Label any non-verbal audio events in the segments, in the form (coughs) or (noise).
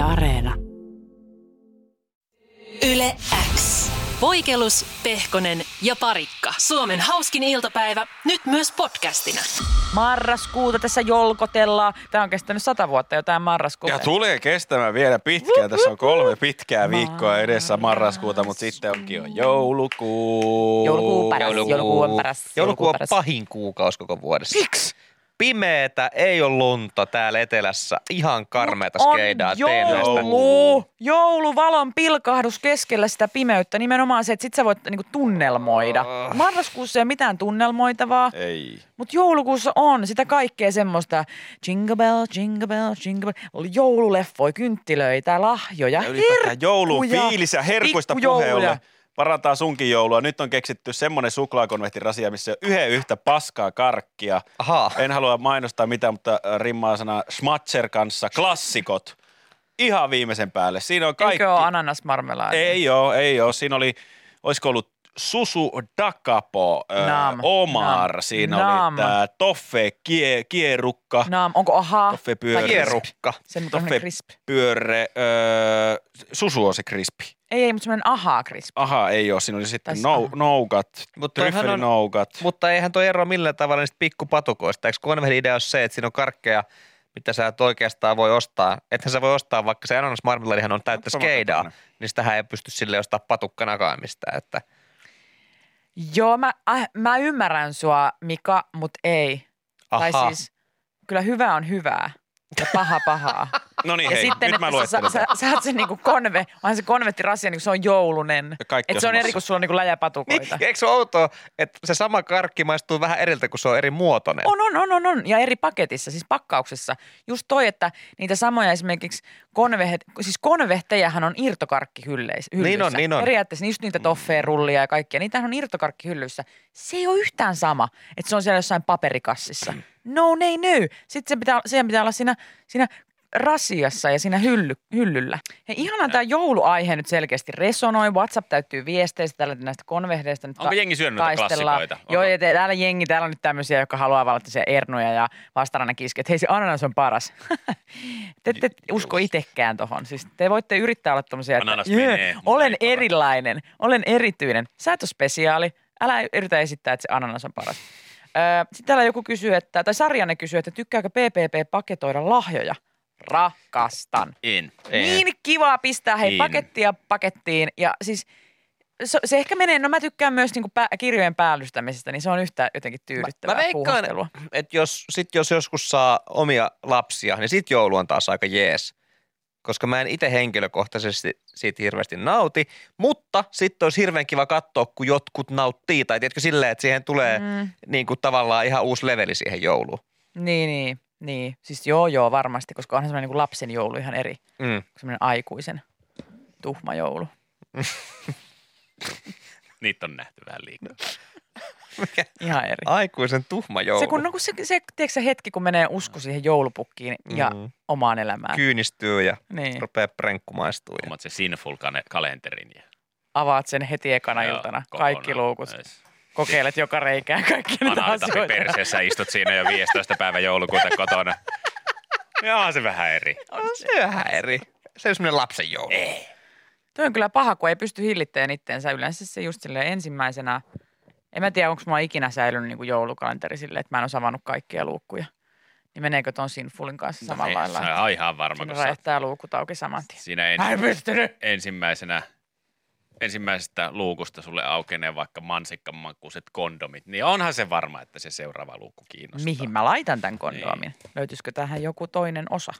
Yle Areena. Yle X. Voikelus, Pehkonen ja Parikka. Suomen hauskin iltapäivä, nyt myös podcastina. Marraskuuta tässä jolkotellaan. Tämä on kestänyt sata vuotta jo tämä marraskuu. Ja tulee kestämään vielä pitkään. Tässä on kolme pitkää viikkoa edessä marraskuuta, mutta sitten onkin jo joulukuu. Joulukuu paras, joulukuu on paras. Joulukuu on paras. pahin kuukausi koko vuodessa. Miksi? Pimeetä, ei ole lunta täällä etelässä. Ihan karmeita on skeidaa teenyöstä. joulu, jouluvalon pilkahdus keskellä sitä pimeyttä. Nimenomaan se, että sit sä voit niinku tunnelmoida. Ah. Marraskuussa ei ole mitään tunnelmoitavaa. Ei. Mutta joulukuussa on sitä kaikkea semmoista jingle bell, jingle bell, jingle bell, joululeffoja, kynttilöitä, lahjoja, Ja ylipäätään joulun herkkuja, fiilis ja herkuista pikkujouluja. Parantaa sunkin joulua. Nyt on keksitty semmoinen suklaakonvehtirasia, missä on yhden yhtä paskaa karkkia. Ahaa. En halua mainostaa mitään, mutta rimmaa sana Schmatzer kanssa. Klassikot. Ihan viimeisen päälle. Siinä on kaikki. Eikö ole ananasmarmelaadi? Ei oo, ei oo. Siinä oli, olisiko ollut Susu Dakapo, äh, Nam, Omar, nam, siinä nam. oli tää Toffe kie, Kierukka, Naam, onko ahaa? Toffe Pyörre, Kierukka. Se nyt on Toffe crisp. Pyörre, äh, Susu on se krispi. Ei, ei, mutta semmoinen ahaa crisp. Aha, ei oo, siinä oli sitten siis nou, aha. nougat, tryffelinougat. Mutta eihän tuo ero millään tavalla niistä pikkupatukoista. Eikö konvehdin idea ole se, että siinä on karkkeja, mitä sä et oikeastaan voi ostaa. Ethän sä voi ostaa, vaikka se ananasmarmeladihan on täyttä skeidaa, niin sitähän ei pysty sille ostaa patukkanakaan mistään. Että Joo, mä, äh, mä ymmärrän sua, Mika, mutta ei. Tai Ahaa. siis, kyllä hyvä on hyvää ja paha pahaa. No niin, Ja hei, sitten, nyt mä että sä, luettelen. sä, sä, oot se niinku konve, onhan se konvettirasia, niin se on joulunen. Että se on eri, kun sulla on niinku niin, läjäpatukoita. eikö se outoa, että se sama karkki maistuu vähän eriltä, kun se on eri muotoinen? On, on, on, on, on. Ja eri paketissa, siis pakkauksessa. Just toi, että niitä samoja esimerkiksi konve, siis konvehtejähän on irtokarkkihylleissä. Niin on, niin on. Periaatteessa just niitä toffee-rullia ja kaikkia. Niitähän on irtokarkkihyllyissä. Se ei ole yhtään sama, että se on siellä jossain paperikassissa. No, ne no. Sitten se pitää, siihen pitää olla siinä, siinä rasiassa ja siinä hylly, hyllyllä. Ja ihanaa tämä jouluaihe nyt selkeästi resonoi. WhatsApp täyttyy viesteistä tällä näistä konvehdeista. Nyt Onko jengi syönyt klassikoita? Joo, ja täällä jengi, täällä on nyt tämmöisiä, jotka haluaa valita ernoja ja vastarannan kisket. Hei, se ananas on paras. (laughs) te ette usko itsekään tohon. Siis te voitte yrittää olla tommosia, että Ananas "Jee, menee, olen ei paras." erilainen, olen erityinen. Sä et ole spesiaali. Älä yritä esittää, että se ananas on paras. Sitten täällä joku kysyy, että, tai Sarjanne kysyy, että tykkääkö PPP paketoida lahjoja? Rakastan. En. Niin kivaa pistää hei Niin. pakettia pakettiin ja siis se, se ehkä menee, no mä tykkään myös niinku pä, kirjojen päällystämisestä, niin se on yhtä jotenkin tyydyttävää Mä veikkaan, puuhastelua. että jos, sit jos joskus saa omia lapsia, niin sit joulu on taas aika jees. Koska mä en itse henkilökohtaisesti siitä hirveästi nauti, mutta sitten olisi hirveän kiva katsoa, kun jotkut nauttii. Tai tiedätkö silleen, että siihen tulee Mm. niin kuin tavallaan ihan uusi leveli siihen jouluun. Niin, niin, niin. Siis joo, joo, varmasti, koska onhan semmoinen niin lapsen joulu ihan eri Mm. kuin semmoinen aikuisen tuhma joulu. (laughs) Niitä on nähty vähän liikaa. (laughs) Ihan eri. Aikuisen tuhma joulu. Se, kun, no, kun se, se, tiedätkö, se hetki, kun menee usko siihen joulupukkiin ja Mm. omaan elämään. Kyynistyy ja Niin. rupeaa prenkkumaistuu. Ja... Omat se Sinful kalenterin. Ja, Avaat sen heti ekana Joo, iltana. kokonaan. Kaikki luukut. Yes. Kokeilet joka reikään kaikki niitä asioita. perseessä, istut siinä jo 15. päivä joulukuuta kotona. Joo, se vähän eri. On se vähän eri. Se on semmoinen lapsen joulu. Ei. Toi on kyllä paha, kun ei pysty hillittämään itteensä. Yleensä se just ensimmäisenä, en mä tiedä, onko mulla ikinä säilynyt niin kuin joulukalenteri silleen, että mä en ole avannut kaikkia luukkuja. Niin meneekö ton Sinfulin kanssa samalla lailla? Se on ihan varma, kun sä räjähtää luukut auki saman tien. siinä en, Mä ensimmäisenä ensimmäisestä luukusta sulle aukenee vaikka mansikkamakkuiset kondomit, niin onhan se varma, että se seuraava luukku kiinnostaa. Mihin mä laitan tämän kondoomin? Niin. Löytyisikö tähän joku toinen osa?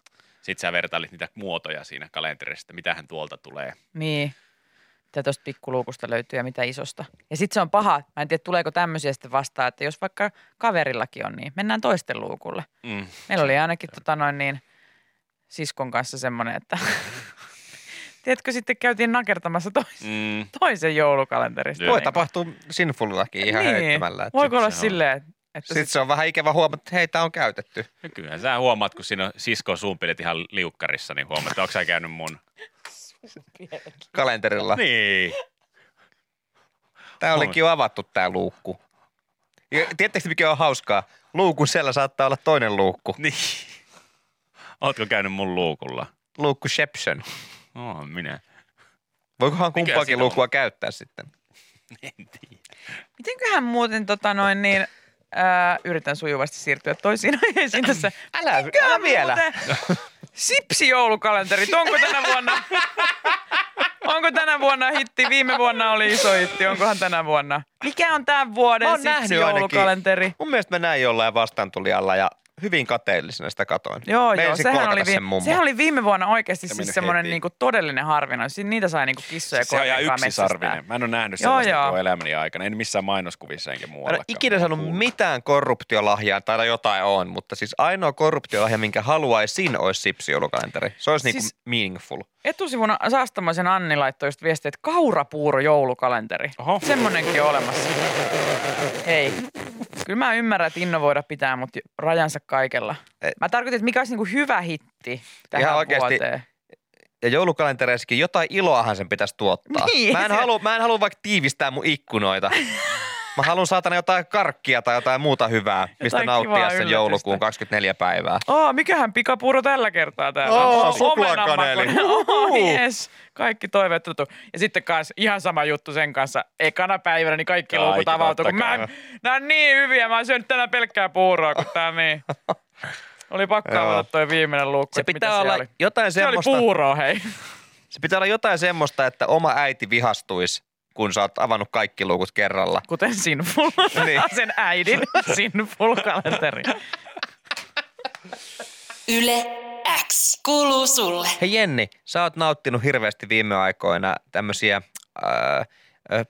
Sitten sä vertailit niitä muotoja siinä kalenterissa, että mitähän tuolta tulee. Niin. Mitä tuosta pikkuluukusta löytyy ja mitä isosta. Ja sitten se on paha. Mä en tiedä, tuleeko tämmöisiä sitten vastaan, että jos vaikka kaverillakin on, niin mennään toisten luukulle. Mm. Meillä oli ainakin tota noin niin, siskon kanssa semmoinen, että (laughs) tiedätkö, sitten käytiin nakertamassa toisen, Mm. toisen joulukalenterista. Voi Niin tapahtua Sinfulillakin ihan niin. heittämällä. että Voiko sit olla se on- silleen, että, että Sitten se on vähän ikävä huomata, että hei, tämä on käytetty Ja kyllähän sä huomaat, kun siinä on sisko suumpilet ihan liukkarissa, niin huomaat, että onko sä käynyt mun. Kalenterilla. Niin. Tämä olikin jo avattu tämä luukku. Ja tiedättekö, mikä on hauskaa? Luukun siellä saattaa olla toinen luukku. Niin. Ootko käynyt mun luukulla? luukkuception. Oh, minä. Voikohan kumpaakin siinä on? luukua käyttää sitten? En tiedä. Mitenköhän muuten tota noin niin, ää, yritän sujuvasti siirtyä toisiin (laughs) aiheisiin tässä. (clears throat) Älä, älä vielä. muuten Sipsi-joulukalenterit, onko tänä vuonna? (laughs) Onko tänä vuonna hitti? Viime vuonna oli iso hitti, onkohan tänä vuonna? Mikä on tämän vuoden oon nähnyt Sipsi-joulukalenteri? Mun mielestä mä näin jollain vastaantulijalla ja hyvin kateellisena sitä katoin. Joo, joo, sehän oli, sen vi- mummo. sehän oli viime vuonna oikeasti Se siis semmoinen heti. niinku todellinen harvinaisuus. Niitä sai niinku kissoja koirien kanssa yksisarvinen. metsästää. Mä en ole nähnyt Joo, sellaista joo. koko elämäni aikana. En missään mainoskuvissa enkä Mä en muualla. ole ikinä saanut mitään korruptiolahjaa, tai jotain on, mutta siis ainoa korruptiolahja, minkä haluaisin, olisi sipsijoulukalenteri. Se olisi Siis- niinku meaningful. Etusivuna Saastamoisen Anni laittoi just viestiä, että kaurapuuro joulukalenteri. Oho. Semmonenkin on olemassa. Hei. Kyllä mä ymmärrän, että innovoida pitää, mutta rajansa kaikella. Et- Mä tarkoitin, että mikä olisi niinku hyvä hitti tähän Ihan oikeasti vuoteen. Ja joulukalentereissakin jotain iloahan sen pitäisi tuottaa. (laughs) Niin, mä, en halua, mä en halua vaikka tiivistää mun ikkunoita. (laughs) Mä haluan saatana jotain karkkia tai jotain muuta hyvää, mistä Jotain nauttia sen yllätystä. joulukuun 24 päivää. Oh, mikähän pikapuuro tällä kertaa täällä? Oo, on? suklaakaneeli. Oh, yes. Kaikki toiveet tuttu. Ja sitten kans ihan sama juttu sen kanssa. Ekana päivänä niin kaikki, Kaikki, luukut avautuu, kun mä, nää on niin hyviä. Mä oon syönyt tänään pelkkää puuroa, kun tää niin. Oli pakko avata toi viimeinen luukku. Se pitää olla oli. jotain Se oli semmoista, puuroa, hei. se pitää olla jotain semmoista, että oma äiti vihastuisi, kun sä oot avannut kaikki luukut kerralla. Kuten Sinful. (laughs) Niin. (laughs) Sen äidin (laughs) Sinful-kalenteri. Yle X kuuluu sulle. Hei Jenni, sä oot nauttinut hirveästi viime aikoina tämmöisiä äh,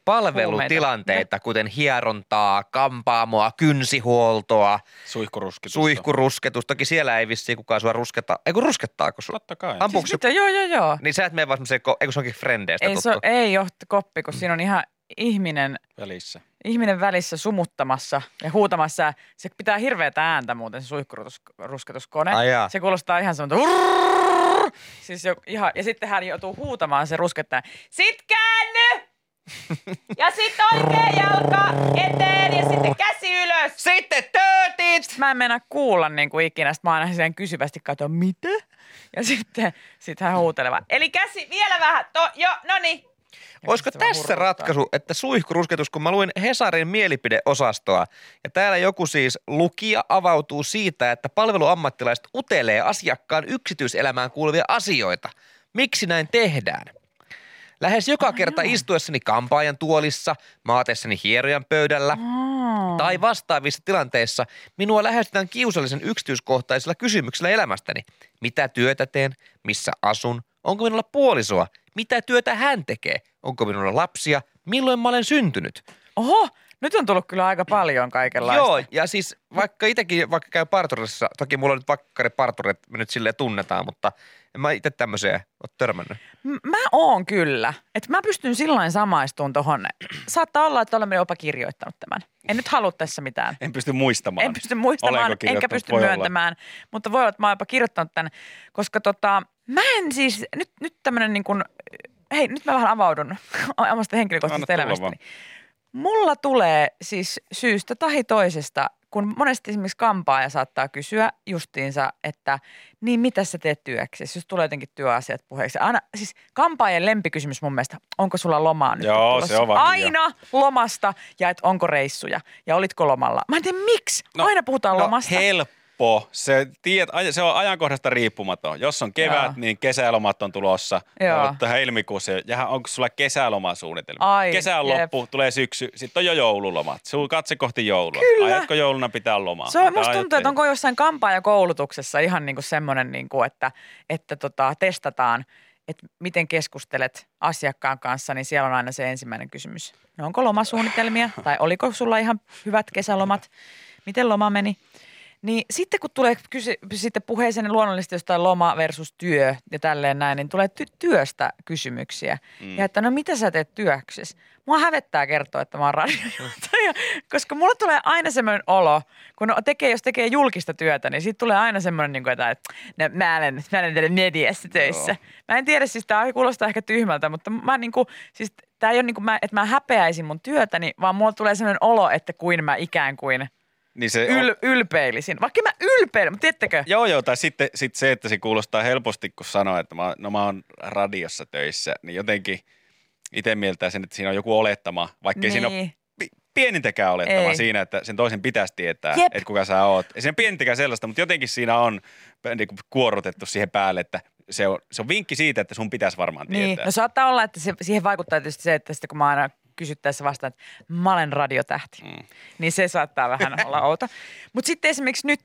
palvelutilanteita, kuten hierontaa, kampaamoa, kynsihuoltoa, Suihkuruskitusta. suihkurusketus. Toki siellä ei vissiin kukaan sua rusketa. Ei kun ruskettaako sun? Totta kai. Ampuuko Siis se? mitä? Joo, joo, joo. Niin sä et mene vaan semmoiseen, ko- ei kun se onkin frendeistä Ei, tuttu. se, ei ole koppi, kun siinä on ihan ihminen Välissä. ihminen välissä sumuttamassa ja huutamassa. Se pitää hirveätä ääntä muuten, se suihkurusketuskone. Ai jaa. Se kuulostaa ihan semmoista Siis jo, ihan, ja sitten hän joutuu huutamaan se ruskettaja. Sit käänny! Ja sitten oikea jalka eteen ja sitten käsi ylös. Sitten töötit! Mä en mennä kuulla niin kuin ikinä. Sitten mä aina sen kysyvästi katson, mitä? Ja sitten sit hän huuteleva. Eli käsi vielä vähän. To, jo, no niin. Olisiko tässä hurruttaa. ratkaisu, että suihkurusketus, kun mä luin Hesarin mielipideosastoa, ja täällä joku siis lukija avautuu siitä, että palveluammattilaiset utelee asiakkaan yksityiselämään kuuluvia asioita. Miksi näin tehdään? Lähes joka kerta istuessani kampaajan tuolissa, maatessani hierojan pöydällä Aa. tai vastaavissa tilanteissa minua lähestytään kiusallisen yksityiskohtaisilla kysymyksillä elämästäni. Mitä työtä teen? Missä asun? Onko minulla puolisoa? Mitä työtä hän tekee? Onko minulla lapsia? Milloin mä olen syntynyt? Oho, nyt on tullut kyllä aika paljon kaikenlaista. Joo, ja siis vaikka itsekin, vaikka käy parturissa, toki mulla on nyt vakkari parturi, että me nyt silleen tunnetaan, mutta en mä itse tämmöiseen ole törmännyt. M- Mä oon kyllä. Että mä pystyn sillain samaistumaan tohon. Saattaa olla, että olemme jopa kirjoittanut tämän. En nyt halua tässä mitään. En pysty muistamaan. En pysty muistamaan, enkä pysty Voi olla. myöntämään. Mutta voi olla, että mä oon jopa kirjoittanut tämän. Koska tota, mä en siis, nyt, nyt tämmönen niin kuin, hei nyt mä vähän avaudun (laughs) omasta henkilökohtaisesta elämästäni. Mulla tulee siis syystä tai toisesta, kun monesti esimerkiksi kampaaja saattaa kysyä justiinsa, että niin mitä sä teet työksesi, jos tulee jotenkin työasiat puheeksi. Aina, siis kampaajan lempikysymys mun mielestä, onko sulla lomaa nyt Joo, tulossa? se on vakio. Aina lomasta ja että onko reissuja ja olitko lomalla. Mä en tiedä miksi, No, aina puhutaan no, lomasta. helppo. Se, tiedät, aj- se on ajankohdasta riippumaton. Jos on kevät, Joo. niin kesälomat on tulossa. Tähän helmikuussa. Ja onko sulla kesälomasuunnitelma? Ai, Kesä on jep. loppu, tulee syksy, sitten on jo joululomat. Sun katse kohti joulua. Kyllä. Ajatko jouluna pitää lomaa? Se on, musta tuntuu, että onko jossain kampaajakoulutuksessa ihan niin kuin semmoinen, niin kuin, että, että tota, testataan, että miten keskustelet asiakkaan kanssa, niin siellä on aina se ensimmäinen kysymys. No onko lomasuunnitelmia tai oliko sulla ihan hyvät kesälomat? Miten loma meni? Niin sitten kun tulee kysy, sitten puheeseen niin luonnollisesti jostain loma versus työ ja tälleen näin, niin tulee ty- työstä kysymyksiä. Mm. Ja että no mitä sä teet työksessä? Mua hävettää kertoa, että mä oon radiojohtaja, (laughs) koska mulla tulee aina semmoinen olo, kun tekee, jos tekee julkista työtä, niin siitä tulee aina semmoinen, niin kuin, että no, mä olen, mä olen täällä mediassa töissä. Joo. Mä en tiedä, siis tämä kuulostaa ehkä tyhmältä, mutta mä niin kuin, siis tämä ei ole niin kuin, mä, että mä häpeäisin mun työtäni, vaan mulla tulee semmoinen olo, että kuin mä ikään kuin Niin se Yl, on, ylpeilisin. Vaikka mä ylpeilen, mutta tiedättekö? Joo, joo, tai sitten sit se, että se kuulostaa helposti, kun sanoo, että mä, no mä oon radiossa töissä, niin jotenkin itse mieltää sen, että siinä on joku olettama, vaikka niin. siinä ole Niin. pi- pienintäkään olettama Ei. siinä, että sen toisen pitäisi tietää, Jep. että kuka sä oot. Ei siinä pienintäkään sellaista, mutta jotenkin siinä on niin kuin kuorrutettu siihen päälle, että se on, se on vinkki siitä, että sun pitäisi varmaan Niin, tietää. no saattaa olla, että se, siihen vaikuttaa tietysti se, että sitten kun mä aina kysyttäessä vastaan, että mä olen radiotähti, mm. niin se saattaa vähän (laughs) olla outo. Mutta sitten esimerkiksi nyt,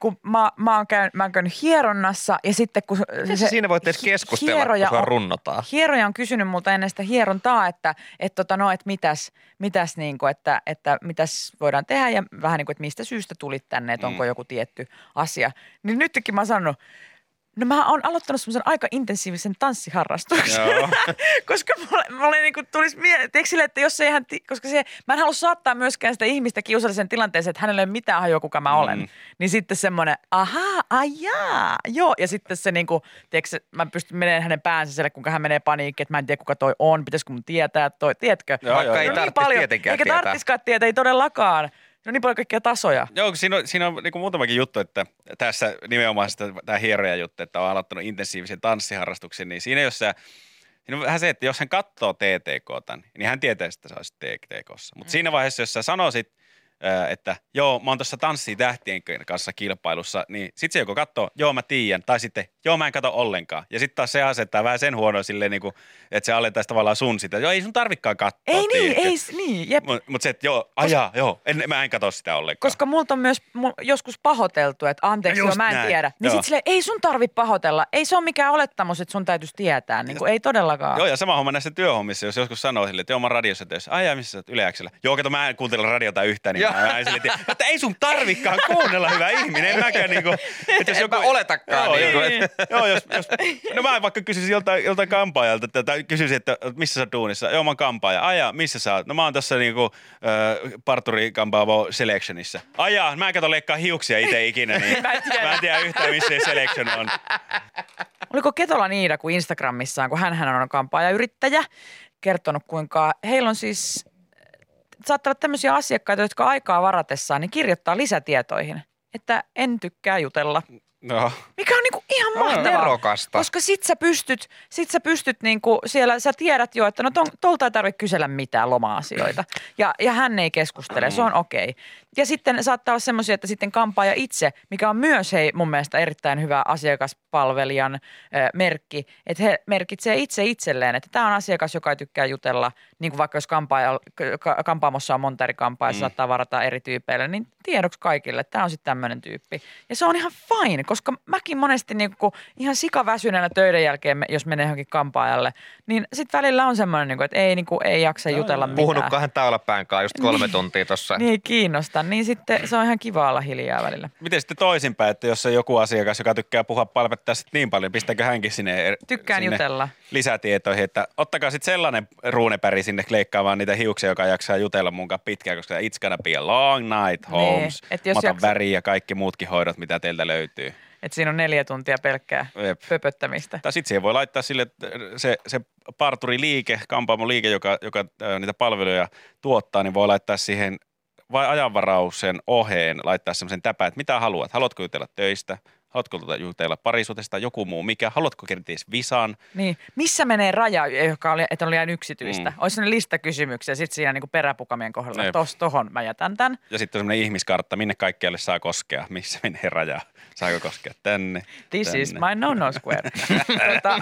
kun mä, mä, oon käyn, mä oon käynyt hieronnassa ja sitten kun Miten sä siinä voit edes keskustella, hieroja kun on- runnotaan? Hieroja on kysynyt multa ennen sitä hierontaa, että et tota no, et mitäs, mitäs, niinku, että, että mitäs voidaan tehdä ja vähän niin kuin, että mistä syystä tulit tänne, että onko Mm. joku tietty asia. Niin nytkin mä oon sanonut, no mä oon aloittanut semmoisen aika intensiivisen tanssiharrastuksen. Joo. (laughs) koska mulle, mulle niinku tulisi mieleen, tiedätkö sille, että jos ei hän, koska se, mä en halua saattaa myöskään sitä ihmistä kiusalliseen tilanteeseen, että hänellä ei ole mitään hajua, kuka mä olen. Mm. Niin sitten semmoinen, ahaa, ajaa, joo. Ja sitten se niinku, tiedätkö, se- mä pystyn menemään hänen päänsä siellä, kuinka hän menee paniikkiin, että mä en tiedä, kuka toi on, pitäisikö mun tietää toi, tiedätkö? Joo, Vaikka joo, ei. No tarvitsisi tietenkään eikä tietää. tarvitsisikaan tietää, ei todellakaan. No niin paljon kaikkia tasoja. Joo, siinä on, siinä on niin muutamakin juttu, että tässä nimenomaan sitä, tämä hieroja juttu, että on aloittanut intensiivisen tanssiharrastuksen, niin siinä jos sä, siinä on vähän se, että jos hän katsoo TTKta, niin hän tietää, että sä olisit TTKssa. Mutta siinä vaiheessa, jos sä sanoisit, että joo, mä oon tuossa tanssii tähtien kanssa kilpailussa, niin sit se joko katsoo, joo mä tiedän, tai sitten joo mä en katso ollenkaan. Ja sitten taas se asettaa vähän sen huonoa silleen, niin kuin, että se alettaisi tavallaan sun sitä, joo ei sun tarvikaan katsoa. Ei niin, tiedätkö? ei, s- niin, jep. Mutta mut se, että joo, ajaa, joo, en, mä en katso sitä ollenkaan. Koska multa on myös mu- joskus pahoiteltu, että anteeksi, Just joo, mä en näin. tiedä. Niin Joo. sit sille, ei sun tarvi pahoitella. Ei se ole mikään olettamus, että sun täytyisi tietää. Niin kuin, ei todellakaan. Joo, ja sama homma näissä työhommissa, jos joskus sanoo sille, että joo, mä radiossa töissä. Ai jaa, missä sä oot Yleäksellä? Joo, kato, mä en kuuntele radiota yhtään, niin. Mä. Että ei sun tarvikaan kuunnella, hyvä ihminen. En mäkään niinku... Että En mä oletakaan Joo, niinku, joo, että- joo, jos, jos, no mä vaikka kysyisin joltain, joltain kampaajalta, että, tai kysyisin, että missä sä oot duunissa? Joo, mä oon kampaaja. Ai jaa, missä sä oot? No mä oon tässä niinku äh, parturi kampaavo selectionissa. Ai jaa, mä en kato leikkaa hiuksia itse ikinä, niin (laughs) Mä en tiedä. mä en tiedä yhtään, missä se selection on. Oliko Ketola Niida, kun Instagramissaan, kun hän on kampaajayrittäjä, kertonut kuinka heillä on siis, saattaa olla tämmöisiä asiakkaita, jotka aikaa varatessaan niin kirjoittaa lisätietoihin, että en tykkää jutella. No, Mikä on niinku ihan No, mahtavaa. nerokasta. Koska sit sä pystyt, sit sä pystyt niinku siellä, sä tiedät jo, että no ton, tolta ei tarvitse kysellä mitään loma-asioita. Ja, ja hän ei keskustele, se on okei. Ja sitten saattaa olla semmoisia, että sitten kampaaja itse, mikä on myös hei mun mielestä erittäin hyvä asiakaspalvelijan ö, merkki, että he merkitsee itse itselleen, että tämä on asiakas, joka ei tykkää jutella, niin kuin vaikka jos kampaaja, ka- kampaamossa on monta eri kampaa ja se saattaa varata eri tyypeille, niin tiedoksi kaikille, että tämä on sitten tämmöinen tyyppi. Ja se on ihan fine, koska mäkin monesti niin kuin ihan sikaväsyneenä töiden jälkeen, me- jos menee johonkin kampaajalle, niin sitten välillä on semmoinen, niin kuin, että ei, niin kuin, ei jaksa jutella mitään. Puhunutko hän taulapäin kanssa just kolme tuntia tuossa? Niin kiinnosta, niin sitten se on ihan kiva olla hiljaa välillä. Miten sitten toisinpäin, että jos on joku asiakas, joka tykkää puhua palvettaa sit niin paljon, pistäkö hänkin sinne, er- Tykkään sinne jutella. lisätietoihin, että ottakaa sitten sellainen ruunepäri sinne kleikkaamaan niitä hiuksia, joka jaksaa jutella mun kanssa pitkään, koska it's gonna be a long night, Holmes. Niin, että jos Mä otan jaksa- väriä ja kaikki muutkin hoidot, mitä teiltä löytyy. Että siinä on neljä tuntia pelkkää Jep. pöpöttämistä. Tai sitten siihen voi laittaa sille, se, se parturiliike, kampaamoliike, joka, joka niitä palveluja tuottaa, niin voi laittaa siihen vai ajanvarauksen oheen laittaa semmoisen täpän, että mitä haluat. Haluatko jutella töistä? Haluatko jutella parisuudesta? Joku muu mikä? Haluatko kenties visan? Niin. Missä menee raja, joka oli, että on liian yksityistä? Mm. Olisi sellainen listakysymyksiä sitten siinä niin kuin peräpukamien kohdalla. Jep. Tos, tohon mä jätän tämän. Ja sitten on semmoinen ihmiskartta, minne kaikkialle saa koskea, missä menee raja. Saako koskea tänne? This tänne. is my no-no square. tota,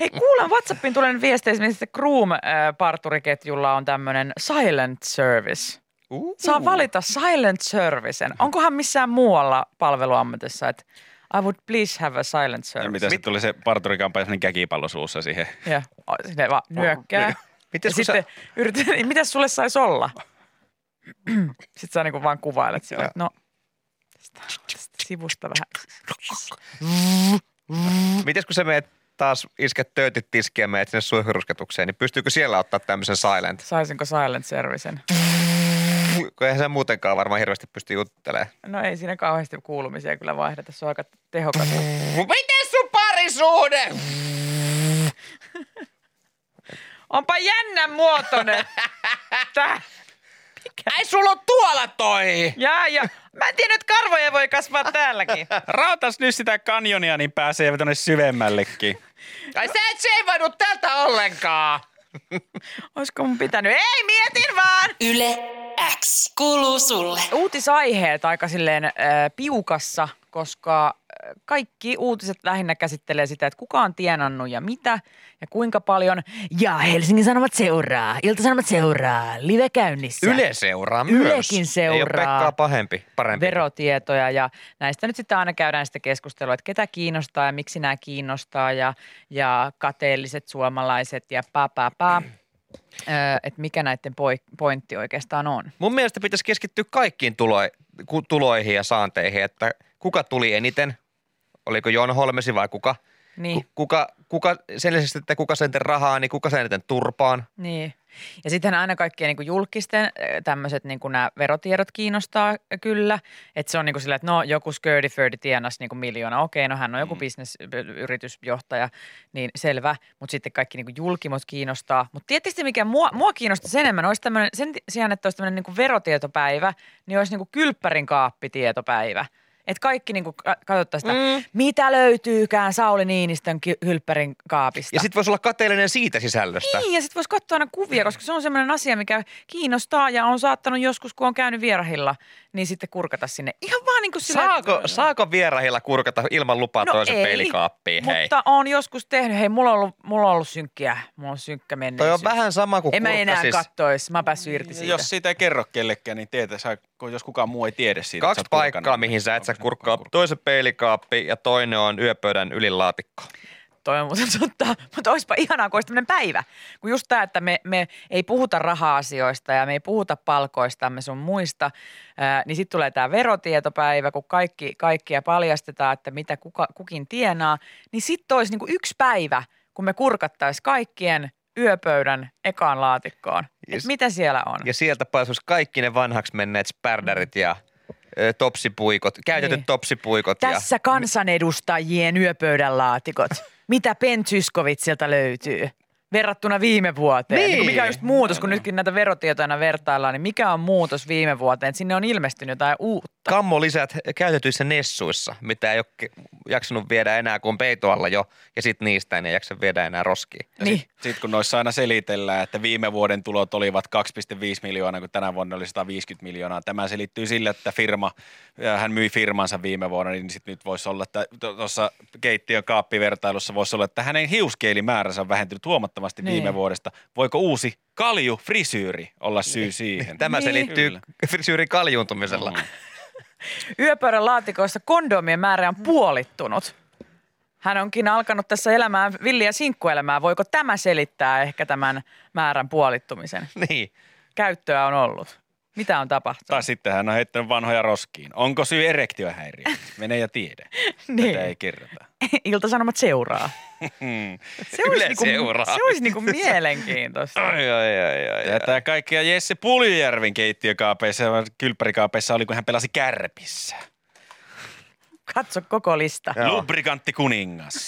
hei, kuulen WhatsAppiin tulee viestejä esimerkiksi, että Groom-parturiketjulla on tämmöinen silent service. Uh. Saa valita silent servicen. Onkohan missään muualla palveluammatissa, että I would please have a silent Ja service. mitä sitten tuli se parturikampa semmoinen käkipallo suussa siihen. Ja sinne vaan nyökkää. Mites ja sitten sä... yritän, niin mitäs sulle saisi olla? (clears throat) sitten sä niinku vaan kuvailet sille, että no tästä, tästä sivusta vähän. Mites kun sä meet taas isket töötit tiskiä ja meet sinne suihkurusketukseen, niin pystyykö siellä ottaa tämmöisen silent? Saisinko silent servicen? Kun eihän se muutenkaan varmaan hirveästi pysty juttelemaan. No ei siinä kauheasti kuulumisia kyllä vaihdeta, se on aika tehokas. Miten sun parisuhde? (laughs) Onpa jännän muotoinen. (laughs) Tää. Mikä Ai sulla on tuolla toi! Ja, ja. Mä en tiedä, että karvoja voi kasvaa täälläkin. (laughs) Rautas nyt sitä kanjonia, niin pääsee tuonne syvemmällekin. Ai sä et seivannut tältä ollenkaan! (laughs) Olisiko mun pitänyt? Ei, mietin vaan! Yle X kuuluu sulle. Uutisaiheet aika silleen äh, piukassa, koska kaikki uutiset lähinnä käsittelee sitä, että kuka on tienannut ja mitä ja kuinka paljon. Ja Helsingin Sanomat seuraa, Ilta-Sanomat seuraa, live käynnissä. Yle seuraa myös. Ylekin seuraa. Ei ole Pekkaa pahempi, parempi. verotietoja ja näistä nyt sitten aina käydään sitä keskustelua, että ketä kiinnostaa ja miksi nämä kiinnostaa ja, ja kateelliset suomalaiset ja pää, pää, pää. Öö, että mikä näiden poi- pointti oikeastaan on. Mun mielestä pitäisi keskittyä kaikkiin tulo- tuloihin ja saanteihin, että kuka tuli eniten, oliko Jon Holmesi vai kuka, Niin, Ku- kuka, kuka sen lisäksi, että kuka sen rahaa, niin kuka sen eniten turpaan. niin. Ja sitten aina kaikkien niin julkisten tämmöiset niin nämä verotiedot kiinnostaa kyllä. Että se on niin kuin sillä, että no joku Skirdy Ferdy tienasi niin kuin miljoona. Okei, no hän on joku Mm. bisnesyritysjohtaja, niin selvä. Mutta sitten kaikki niin kuin julkimot kiinnostaa. Mutta tietysti mikä mua, mua kiinnostaisi enemmän, olisi tämmöinen, sen sijaan, että olisi tämmöinen niin kuin verotietopäivä, niin olisi niin kuin kylppärin kaappitietopäivä. Että kaikki niin katsottaisiin sitä, Mm. mitä löytyykään Sauli Niinistön kylppärin kaapista. Ja sitten voisi olla kateellinen siitä sisällöstä. Niin, ja sitten voisi katsoa aina kuvia, koska se on semmoinen asia, mikä kiinnostaa ja on saattanut joskus, kun on käynyt vierahilla, niin sitten kurkata sinne. Ihan vaan niin kuin sillä, Saako, saako vierahilla kurkata ilman lupaa No toisen ei, peilikaappiin? Hei. Mutta on joskus tehnyt. Hei, mulla on ollut, mulla on ollut synkkiä. Mulla on synkkä Toi menneisyys. on vähän sama kuin En mä enää kurkkasis- kattois. Mä oon päässyt irti siitä. Jos siitä ei kerro kellekään, niin tietää, sä- jos kukaan muu ei tiedä siitä. Kaksi että paikkaa, mihin sä et sä kurkkaa? Toisen peilikaappi ja toinen on yöpöydän ylilaatikko. Toi on muuten (laughs) totta, mutta olisipa ihanaa, kun olisi tämmöinen päivä. Kun just tämä, että me, me ei puhuta raha-asioista ja me ei puhuta palkoistamme sun muista, ää, niin sitten tulee tämä verotietopäivä, kun kaikki, kaikkia paljastetaan, että mitä kuka, kukin tienaa. Niin sitten olisi niinku yksi päivä, kun me kurkattaisiin kaikkien yöpöydän ekaan laatikkoon. Yes. Et mitä siellä on? Ja sieltä pääsisi kaikki ne vanhaksi menneet spärdärit ja topsipuikot, käytetyt Niin. topsipuikot. Tässä kansanedustajien yöpöydän laatikot. (laughs) Mitä Ben Zyskowiczilta löytyy? Verrattuna viime vuoteen. Niin. Niin. mikä on just muutos, kun nytkin näitä verotietoja vertaillaan, niin mikä on muutos viime vuoteen? Että sinne on ilmestynyt jotain uutta. Kammo lisät käytetyissä nessuissa, mitä ei ole jaksanut viedä enää kuin peitoalla jo. Ja sitten niistä ei jaksa viedä enää roskiin. Niin. Sitten sit kun noissa aina selitellään, että viime vuoden tulot olivat 2,5 miljoonaa, kun tänä vuonna oli 150 miljoonaa. Tämä selittyy sille, että firma, hän myi firmansa viime vuonna, niin sitten nyt voisi olla, että tuossa keittiön kaappivertailussa voisi olla, että hänen hiuskeelimääränsä on vähentynyt huomattavasti Niin. viime vuodesta. Voiko uusi kalju frisyyri olla syy siihen? Tämä Niin. selittyy Kyllä. frisyyrin kaljuuntumisella. Mm. Yöpöydän laatikoissa kondomien määrä on puolittunut. Hän onkin alkanut tässä elämään villiä sinkkuelämää. Voiko tämä selittää ehkä tämän määrän puolittumisen? Niin. Käyttöä on ollut. Mitä on tapahtunut? Tai sitten hän on heittänyt vanhoja roskiin. Onko syy erektiohäiriö? Mene ja tiedä. (laughs) Niin. Tätä ei kerrota. (laughs) Ilta-Sanomat seuraa. (laughs) Se olisi, niinku, seuraa. se olisi niinku mielenkiintoista. Ai, ai, ai, ai, Ja ai. tämä kaikkia Jesse Puljärvin keittiökaapeissa ja kylppärikaapeissa oli, kun hän pelasi kärpissä. Katso koko lista. Joo. Lubrikantti kuningas.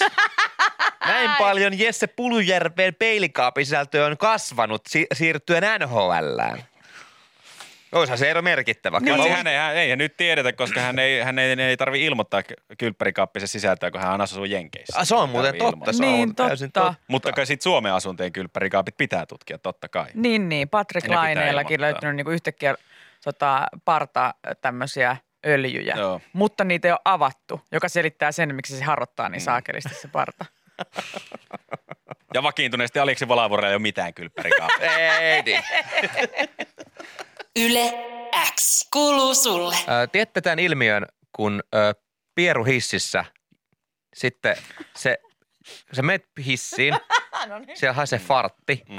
Näin paljon Jesse Pulujärven peilikaapisisältö on kasvanut si- siirtyen NHLään. Olisihan se ero merkittävä. Niin. Kyllä Hän ei, hän ei nyt tiedetä, koska hän ei, hän ei, ei tarvi ilmoittaa kylppärikaappisen sisältöä, kun hän asuu Jenkeissä. Ah, se on muuten totta. ilmoittaa. Se Niin, on täysin totta. totta. Mutta kai sitten Suomen asuntojen kylppärikaapit pitää tutkia, totta kai. Niin, niin. Patrick Laineellakin löytynyt niinku yhtäkkiä tota, parta tämmöisiä öljyjä. Joo. Mutta niitä ei ole avattu, joka selittää sen, miksi se harrottaa Mm. niin saakelisti se parta. (laughs) Ja vakiintuneesti Aleksi Valavuorella ei ole mitään kylppärikaapia. Ei, niin. (laughs) Yle X kuuluu sulle. Ö, Tiedätte tämän ilmiön, kun ö, pieru hississä, sitten se, se menet hissiin, (laughs) siellä haisee fartti. Mm.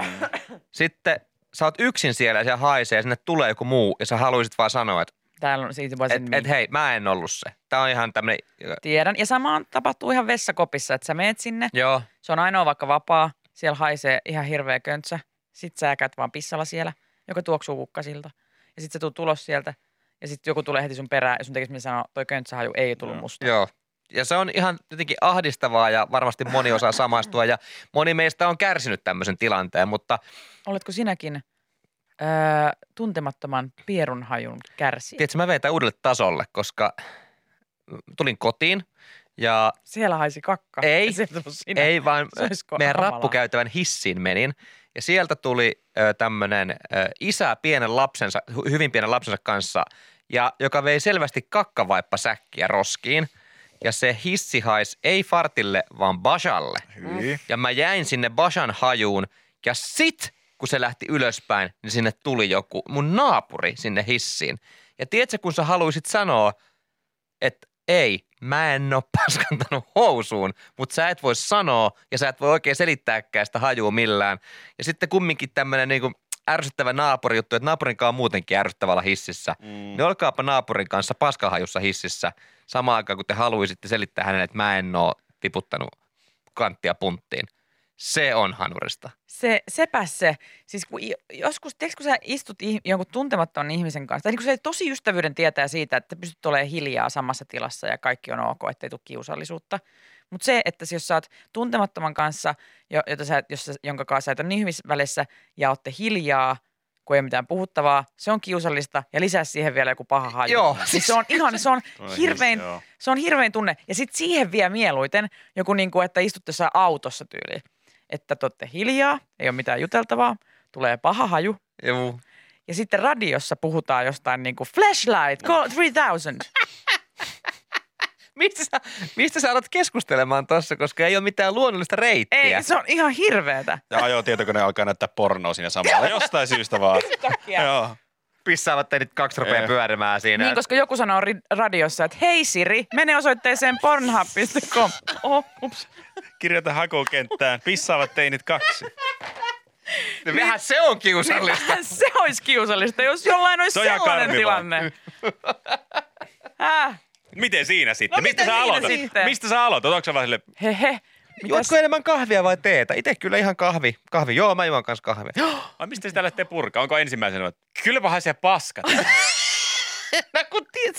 Sitten sä oot yksin siellä ja siellä haisee ja sinne tulee joku muu ja sä haluaisit vaan sanoa, että Täällä on siitä et, et, hei, mä en ollut se. Tää on ihan tämmönen, Tiedän. Ja sama tapahtuu ihan vessakopissa, että sä meet sinne. joo, Se on ainoa vaikka vapaa. Siellä haisee ihan hirveä köntsä. Sitten sä käyt vaan pissalla siellä, joka tuoksuu kukkasilta. Ja sitten sä tulet tulos sieltä. Ja sitten joku tulee heti sun perään ja sun tekisi mieli sanoa, toi köntsähaju ei tullut Joo. musta. joo. Ja se on ihan jotenkin ahdistavaa ja varmasti moni osaa samaistua ja moni meistä on kärsinyt tämmöisen tilanteen, mutta Oletko sinäkin öö, tuntemattoman pierunhajun kärsijä. Tiedätkö, mä vein tämän uudelle tasolle, koska tulin kotiin ja Siellä haisi kakka. Ei, ei vaan Se meidän kamalaa? rappukäytävän hissiin menin ja sieltä tuli tämmöinen isä pienen lapsensa, hy- hyvin pienen lapsensa kanssa ja joka vei selvästi kakkavaippasäkkiä roskiin ja se hissi haisi ei fartille, vaan bashalle. Hyi. Ja mä jäin sinne Bashan hajuun ja sit kun se lähti ylöspäin, niin sinne tuli joku mun naapuri sinne hissiin. Ja tiedätkö, kun sä haluaisit sanoa, että ei, mä en oo (laughs) paskantanut housuun, mutta sä et voi sanoa ja sä et voi oikein selittääkään sitä hajua millään. Ja sitten kumminkin tämmönen niinku ärsyttävä naapuri juttu, että naapurin kanssa on muutenkin ärsyttävällä hississä. Mm. Niin olkaapa naapurin kanssa paskahajussa hississä samaan aikaan, kun te haluaisitte selittää hänelle, että mä en oo tiputtanut kanttia punttiin. Se on hanurista. Se, sepä se. Siis kun joskus, tiedätkö, kun sä istut jonkun tuntemattoman ihmisen kanssa, tai niin kun sä tosi ystävyyden tietää siitä, että pystyt olemaan hiljaa samassa tilassa ja kaikki on ok, ettei tule kiusallisuutta. Mutta se, että jos sä oot tuntemattoman kanssa, jo- jota sä, jos sä, jonka kanssa sä et ole ihmisvälissä ja ootte hiljaa, kun ei ole mitään puhuttavaa, se on kiusallista ja lisää siihen vielä joku paha haju. Joo, Niin siis- se on ihan, se on (laughs) hirvein, se on hirvein tunne. Ja sitten siihen vielä mieluiten joku niin kuin, että istutte jossain autossa tyyliin. Että te olette hiljaa, ei ole mitään juteltavaa, tulee paha haju. Juu. Ja sitten radiossa puhutaan jostain niin kuin flashlight, call 3000. (laughs) Mistä sä, mistä sä alat keskustelemaan tossa, koska ei ole mitään luonnollista reittiä. Ei, se on ihan hirveetä. Ja ajotietokone alkaa näyttää pornoa siinä samalla. (laughs) Jostain syystä vaan. Joo. Pissaavat teidät kaksi rupeaa pyörimään siinä. Niin, koska joku sanoo ri- radiossa, että hei Siri, mene osoitteeseen pornhub.com. Oh, ups. Kirjoita hakukenttään. Pissaavat teinit kaksi. No Vähän se on kiusallista. Vähän se olisi kiusallista, jos jollain olisi ihan sellainen karmivaa. tilanne. Äh, Miten siinä sitten? No Mistä miten sä siinä aloitat? sitten? Mistä sä aloitat? Onko sä vaan sille, hehe. Mitäs? Juotko enemmän kahvia vai teetä? Itse kyllä ihan kahvi. Kahvi, joo, mä juon kanssa kahvia. ai mistä sitä lähtee purkaa? Onko ensimmäisenä, että kylläpähän se paskat. (laughs) no kun tiedät,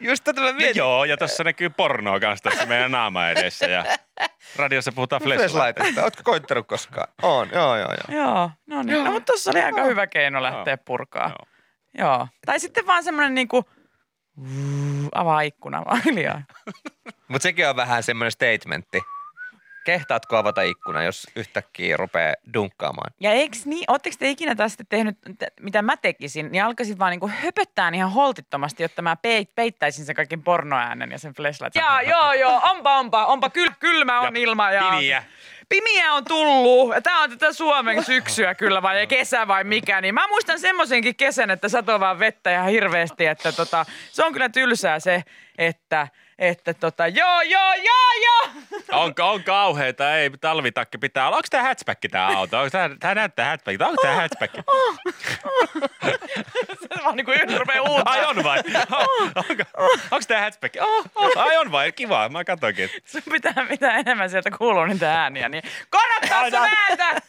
just tätä mä No mietin. joo, ja tuossa näkyy pornoa kanssa tässä meidän naama edessä. Ja radiossa puhutaan flashlight. Flashlightista. Ootko koittanut koskaan? On, joo, joo, joo. Joo, no niin. No, mutta tossa oli aika hyvä keino lähteä Joo. purkaa. Joo. Joo. Tai sitten vaan semmoinen niinku, avaa ikkuna vaan hiljaa. (laughs) Mutta sekin on vähän semmoinen statementti. Kehtaatko avata ikkuna, jos yhtäkkiä rupeaa dunkkaamaan? Ja eiks niin, ootteko te ikinä tästä tehnyt, t- mitä mä tekisin, niin alkaisin vaan niinku höpöttää ihan holtittomasti, jotta mä peit, peittäisin sen kaiken pornoäänen ja sen flashlight. Jaa, joo, joo, onpa, onpa, onpa, kyl, kylmä on Ja ilma. Ja Pimiä. Pimiä on tullut. Tämä on tätä Suomen syksyä kyllä vai kesä vai mikä. Niin mä muistan semmoisenkin kesän, että satoi vaan vettä ihan hirveästi. Että tota, se on kyllä tylsää se, että, että tota, joo, joo, joo, joo. On, on kauheita, ei talvitakki pitää olla. Onko tämä hatchback tämä auto? Onko tämä, tämä näyttää hatchback. Onko tämä hatchback? (laughs) Se vaan niinku yhdessä rupeaa uutta. Ai on vai? Onko, onko tämä hatchback? Oh, oh, ai on vai? Kiva, mä katsoinkin. Sun pitää mitä enemmän sieltä kuuluu niitä ääniä, niin korottaa sun ääntä!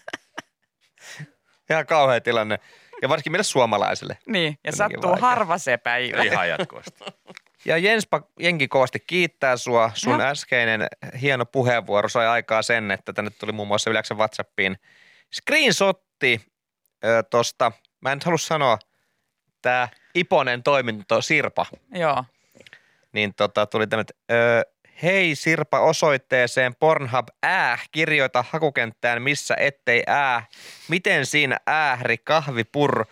Ihan kauhea tilanne. Ja varsinkin meille suomalaisille. Niin, ja sattuu vaikea. harva se päivä. Ihan jatkuvasti. Ja Jenspa, jengi kovasti kiittää sua. Sun No. äskeinen hieno puheenvuoro sai aikaa sen, että tänne tuli muun muassa Yleensä WhatsAppiin screenshotti ö, tosta. Mä en nyt halua sanoa, tämä Iponen toiminto Sirpa. Joo. Niin tota, tuli tämmöinen, hei Sirpa osoitteeseen Pornhub ää, kirjoita hakukenttään missä ettei ää. Miten siinä äähri kahvipur?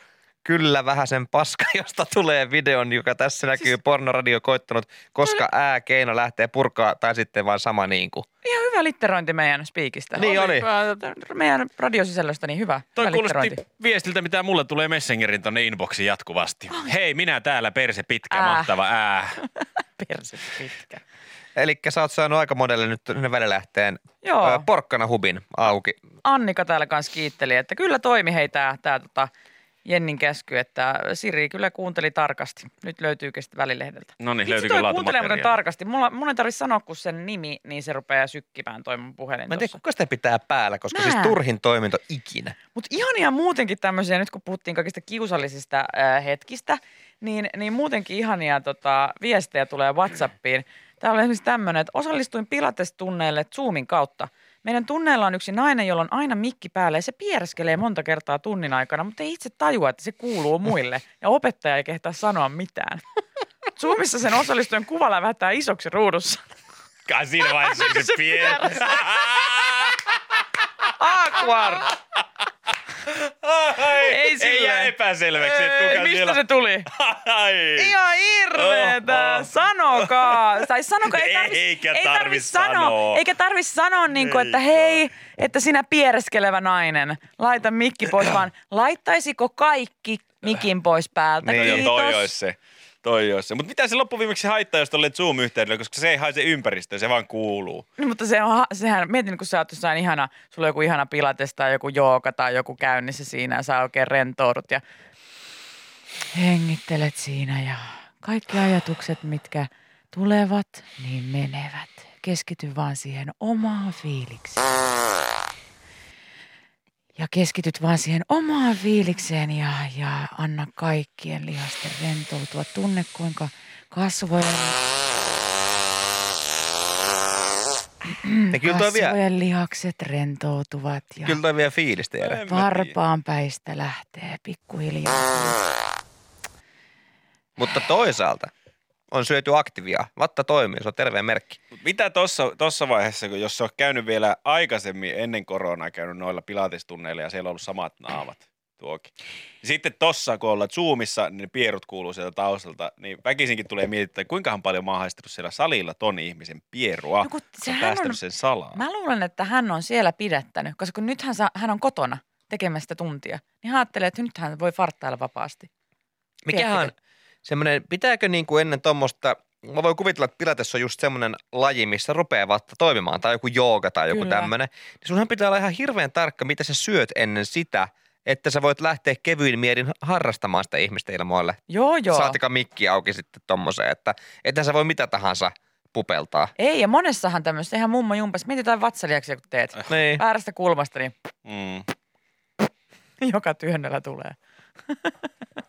Kyllä vähän sen paska, (laughs) josta tulee videon, joka tässä näkyy Siis- pornoradio koittanut, koska ää keino lähtee purkaa tai sitten vaan sama niin kuin. Ihan hyvä litterointi meidän spiikistä. Niin oli. Meidän radiosisällöstä niin hyvä. Toi hyvä kuulosti litterointi. viestiltä, mitä mulle tulee Messengerin tonne inboxiin jatkuvasti. Hei, minä täällä, perse pitkä, Ää. mahtava ää. (laughs) Perse pitkä. Eli sä oot saanut aika monelle nyt ne välilähteen Joo. porkkana hubin auki. Annika täällä kanssa kiitteli, että kyllä toimi hei tää, tää tota Jennin käsky, että Siri kyllä kuunteli tarkasti. Nyt löytyykö sitten välilehdeltä. No niin, löytyykö kuuntelee muuten tarkasti. Mulla, mun ei tarvitse sanoa, kun sen nimi, niin se rupeaa sykkimään toi mun puhelin Mä en tiedä, kuka sitä pitää päällä, koska Mä. siis turhin toiminto ikinä. Mutta ihania muutenkin tämmöisiä, nyt kun puhuttiin kaikista kiusallisista äh, hetkistä, niin, niin muutenkin ihania tota, viestejä tulee Whatsappiin. Täällä on esimerkiksi tämmöinen, että osallistuin pilatestunneille Zoomin kautta. Meidän tunneilla on yksi nainen, jolla on aina mikki päällä ja se piereskelee monta kertaa tunnin aikana, mutta ei itse tajua, että se kuuluu muille. (laughs) Ja opettaja ei kehtaa sanoa mitään. Zoomissa sen osallistujen kuva lävähtää isoksi ruudussa. Kai siinä vaiheessa, kun se (laughs) pieni. (laughs) Awkward! Ai, Ei ei jää epäselväksi, että Ei, kuka mistä siellä... se tuli? Ai. Ihan hirveetä. Oho. Sanokaa. Tai sanokaa. Ei tarvis, Eikä ei tarvis tarvis sanoa. Eikä tarvis sanoa, niin kuin, että hei, että sinä piereskelevä nainen, laita mikki pois, (coughs) vaan laittaisiko kaikki mikin pois päältä? Niin. Kiitos. toi olisi se. Toi olisi se. Mutta mitä se loppuviimeksi haittaa, jos olet Zoom-yhteydellä, koska se ei haise ympäristöä, se vaan kuuluu. Niin, mutta se on, sehän, mietin, kun sä oot jossain ihana, sulla on joku ihana pilates tai joku jooga tai joku käynnissä siinä ja sä oikein rentoudut ja hengittelet siinä ja kaikki ajatukset, mitkä tulevat, niin menevät. Keskity vaan siihen omaan fiilikseen. Ja keskityt vaan siihen omaan fiilikseen ja, ja anna kaikkien lihasten rentoutua. Tunne kuinka kasvojen Ja kyllä toi vie, Kasvojen lihakset rentoutuvat ja kyllä toi vie fiilistä, tiedä. varpaan päistä lähtee pikkuhiljaa. Mutta toisaalta on syöty aktivia. Vatta toimii, se on terveen merkki. Mut Mitä tuossa tossa vaiheessa, kun jos se on käynyt vielä aikaisemmin ennen koronaa käynyt noilla pilatestunneilla ja siellä on ollut samat naamat tuokin. Sitten tossa, kun ollaan Zoomissa, niin ne pierut kuuluu sieltä taustalta, niin väkisinkin tulee miettiä, että kuinka paljon mä oon siellä salilla ton ihmisen pierua. No kun Se päästänyt on- sen salaan. Mä luulen, että hän on siellä pidättänyt, koska kun nyt hän, saa, hän on kotona tekemästä tuntia, niin hän ajattelee, että nyt hän voi farttailla vapaasti. Mikähän on semmoinen, pitääkö niin kuin ennen tuommoista, mä voin kuvitella, että pilates on just semmoinen laji, missä rupeaa vatta toimimaan, tai joku jooga tai joku tämmöinen. Niin sunhan pitää olla ihan hirveän tarkka, mitä sä syöt ennen sitä, että sä voit lähteä kevyin mielin harrastamaan sitä ihmistä ilmoille. Joo, joo. Saatika mikki auki sitten tommoseen, että että sä voi mitä tahansa pupeltaa. Ei, ja monessahan tämmöistä, ihan mummo jumpas, mietitään vatsaliaksia, kun teet. Niin. Väärästä kulmasta, niin Mm, (laughs) joka työnnöllä tulee.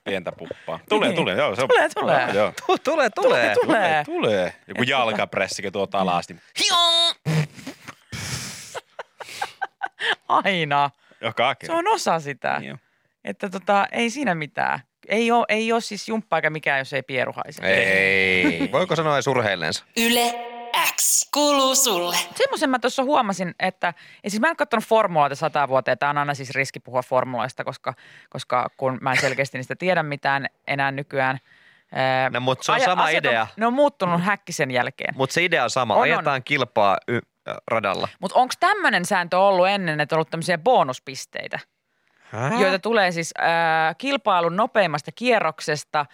Pientä puppaa. Tulee, Niin. tulee. Joo, se on, Tulee, tulee. Joo, joo. Tu- Tulee, tulee. Tulee. Tulee. Joku jalkapressi, kun tuot alas, niin Aina. joka Se on osa sitä. Niin on. Että tota, ei siinä mitään. Ei ole, ei ole siis jumppa eikä mikään, jos ei pieru haise. Ei. Voiko sanoa edes urheillensa? Yle kuuluu sulle. Semmoisen mä tuossa huomasin, että ja siis mä en katsonut formuloita sata vuoteen. Tämä on aina siis riski puhua formuloista, koska, koska kun mä en selkeästi niistä tiedä mitään enää nykyään. Ää, No, mutta se on aja- sama asiat idea. On, ne on muuttunut häkkisen jälkeen. Mutta se idea on sama. On, on. Ajetaan kilpaa y- äh, radalla. Mutta onko tämmöinen sääntö ollut ennen, että on ollut tämmöisiä bonuspisteitä, Häh? joita tulee siis ää, kilpailun nopeimmasta kierroksesta,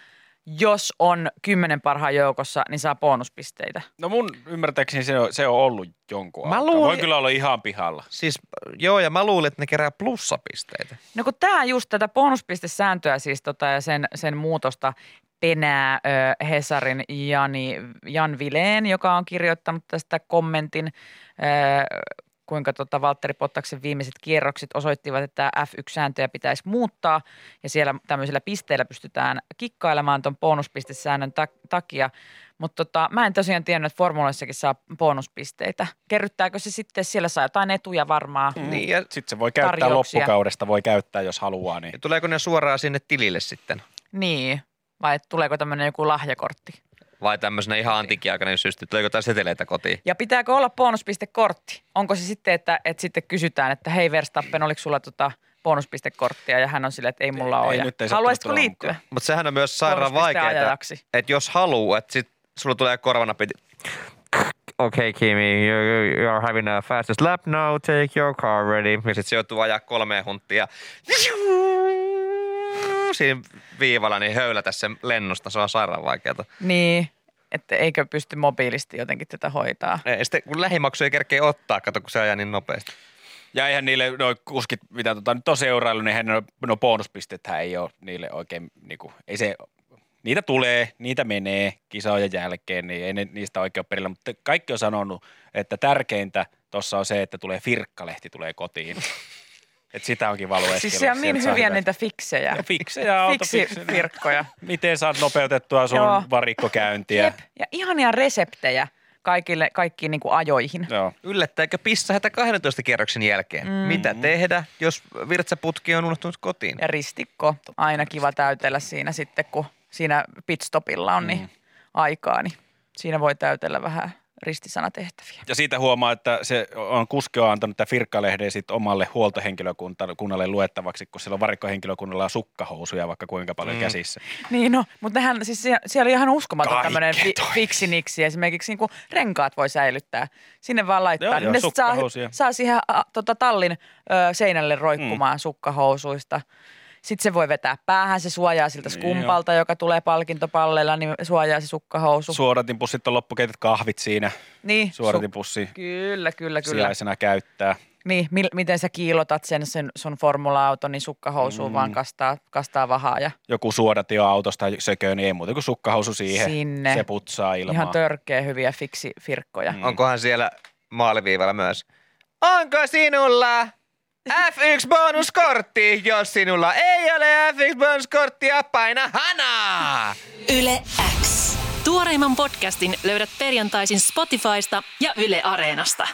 jos on kymmenen parhaan joukossa, niin saa bonuspisteitä. No mun ymmärtääkseni se on, se on ollut jonkun Mä aikaa. luulin- Voi kyllä olla ihan pihalla. Siis joo, ja mä luulin, että ne kerää plussapisteitä. No kun tämä just tätä bonuspistesääntöä siis tota, ja sen, sen muutosta penää ö, Hesarin Jani, Jan Vileen, joka on kirjoittanut tästä kommentin, ö, kuinka tota Valtteri Pottaksen viimeiset kierrokset osoittivat, että F1-sääntöjä pitäisi muuttaa ja siellä tämmöisillä pisteillä pystytään kikkailemaan tuon bonuspistesäännön tak- takia. Mutta tota, mä en tosiaan tiennyt, että formuloissakin saa bonuspisteitä. Kerryttääkö se sitten, siellä saa jotain etuja varmaan. Mm. Niin, ja- Sitten se voi käyttää Tarjouksia. loppukaudesta, voi käyttää jos haluaa. Niin. Ja tuleeko ne suoraan sinne tilille sitten? Niin, vai tuleeko tämmöinen joku lahjakortti? Vai tämmöisenä ihan antiikkiaikainen systeemi? Tuleeko jotain seteleitä kotiin? Ja pitääkö olla bonuspistekortti? Onko se sitten, että, että sitten kysytään, että hei Verstappen, oliko sulla tota bonuspistekorttia? Ja hän on silleen, että ei mulla Ei, ole. Nyt ei sattunut Haluaisitko liittyä? Mutta sehän on myös sairaan vaikeaa, että jos haluaa, että sit sulla tulee korvanapit. Okay, Kimi, you, you are having a fastest lap now, take your car ready. Ja sitten se joutuu ajaa kolmeen hunttia. Siinä viivalla niin höylätä sen lennosta, se on sairaan vaikeaa. Niin, että eikö pysty mobiilisti jotenkin tätä hoitaa. Ei, sitten kun lähimaksu ei kerkeä ottaa, kato kun se ajaa niin nopeasti. Ja eihän niille, no kuskit, mitä tota, nyt on seurailu, niin eihän ne, no bonuspisteethän ei ole niille oikein, niinku, ei se, niitä tulee, niitä menee kisojen jälkeen, niin ei ne, niistä oikein ole perillä, mutta kaikki on sanonut, että tärkeintä tuossa on se, että tulee firkkalehti tulee kotiin. Että sitä onkin valu Siis se on niin hyviä niitä fiksejä. Ja fiksejä, Fiksi autofiksejä. firkkoja. Miten saat nopeutettua sun Joo. varikkokäyntiä? Jep. Ja ihania reseptejä. kaikille, kaikkiin niin kuin ajoihin. Joo. Yllättääkö pissahätä 12 kierroksen jälkeen? Mm. Mitä tehdä, jos virtsaputki on unohtunut kotiin? Ja ristikko, aina kiva täytellä siinä sitten, kun siinä pitstopilla on niin Mm. aikaa, niin siinä voi täytellä vähän ristisanatehtäviä. Ja siitä huomaa, että se on kuski on antanut tämä Firkkalehden sitten omalle huoltohenkilökunnalle luettavaksi, kun siellä on varikkohenkilökunnalla on sukkahousuja vaikka kuinka paljon Mm. mm. käsissä. Niin no, mutta nehän, siis siellä, siellä oli ihan uskomaton tämmöinen fi, fiksiniksi. Esimerkiksi niin kuin renkaat voi säilyttää. Sinne vaan laittaa. Joo, niin joo, ne sit saa, saa siihen a, tota, tallin ö, seinälle roikkumaan mm. sukkahousuista. Sitten se voi vetää päähän, se suojaa siltä Niin skumpalta, joka tulee palkintopalleilla, niin suojaa se sukkahousu. Suodatinpussit on loppukeitet kahvit siinä. niin, Suodatinpussi Kyllä, kyllä, kyllä. sijaisena käyttää. Niin, mil, miten sä kiilotat sen, sen sun formula-auton, niin sukkahousuun Mm. vaan kastaa, kastaa vahaa ja Joku suodatio autosta sökö, niin ei muuta kuin sukkahousu siihen. Sinne. Se putsaa ilmaa. ihan törkeä hyviä fiksi firkkoja. Mm. Onkohan siellä maaliviivalla myös? Onko sinulla F1-bonuskortti? Jos sinulla ei ole F1-bonuskorttia, paina hanaa! Yle X. Tuoreimman podcastin löydät perjantaisin Spotifysta ja Yle Areenasta.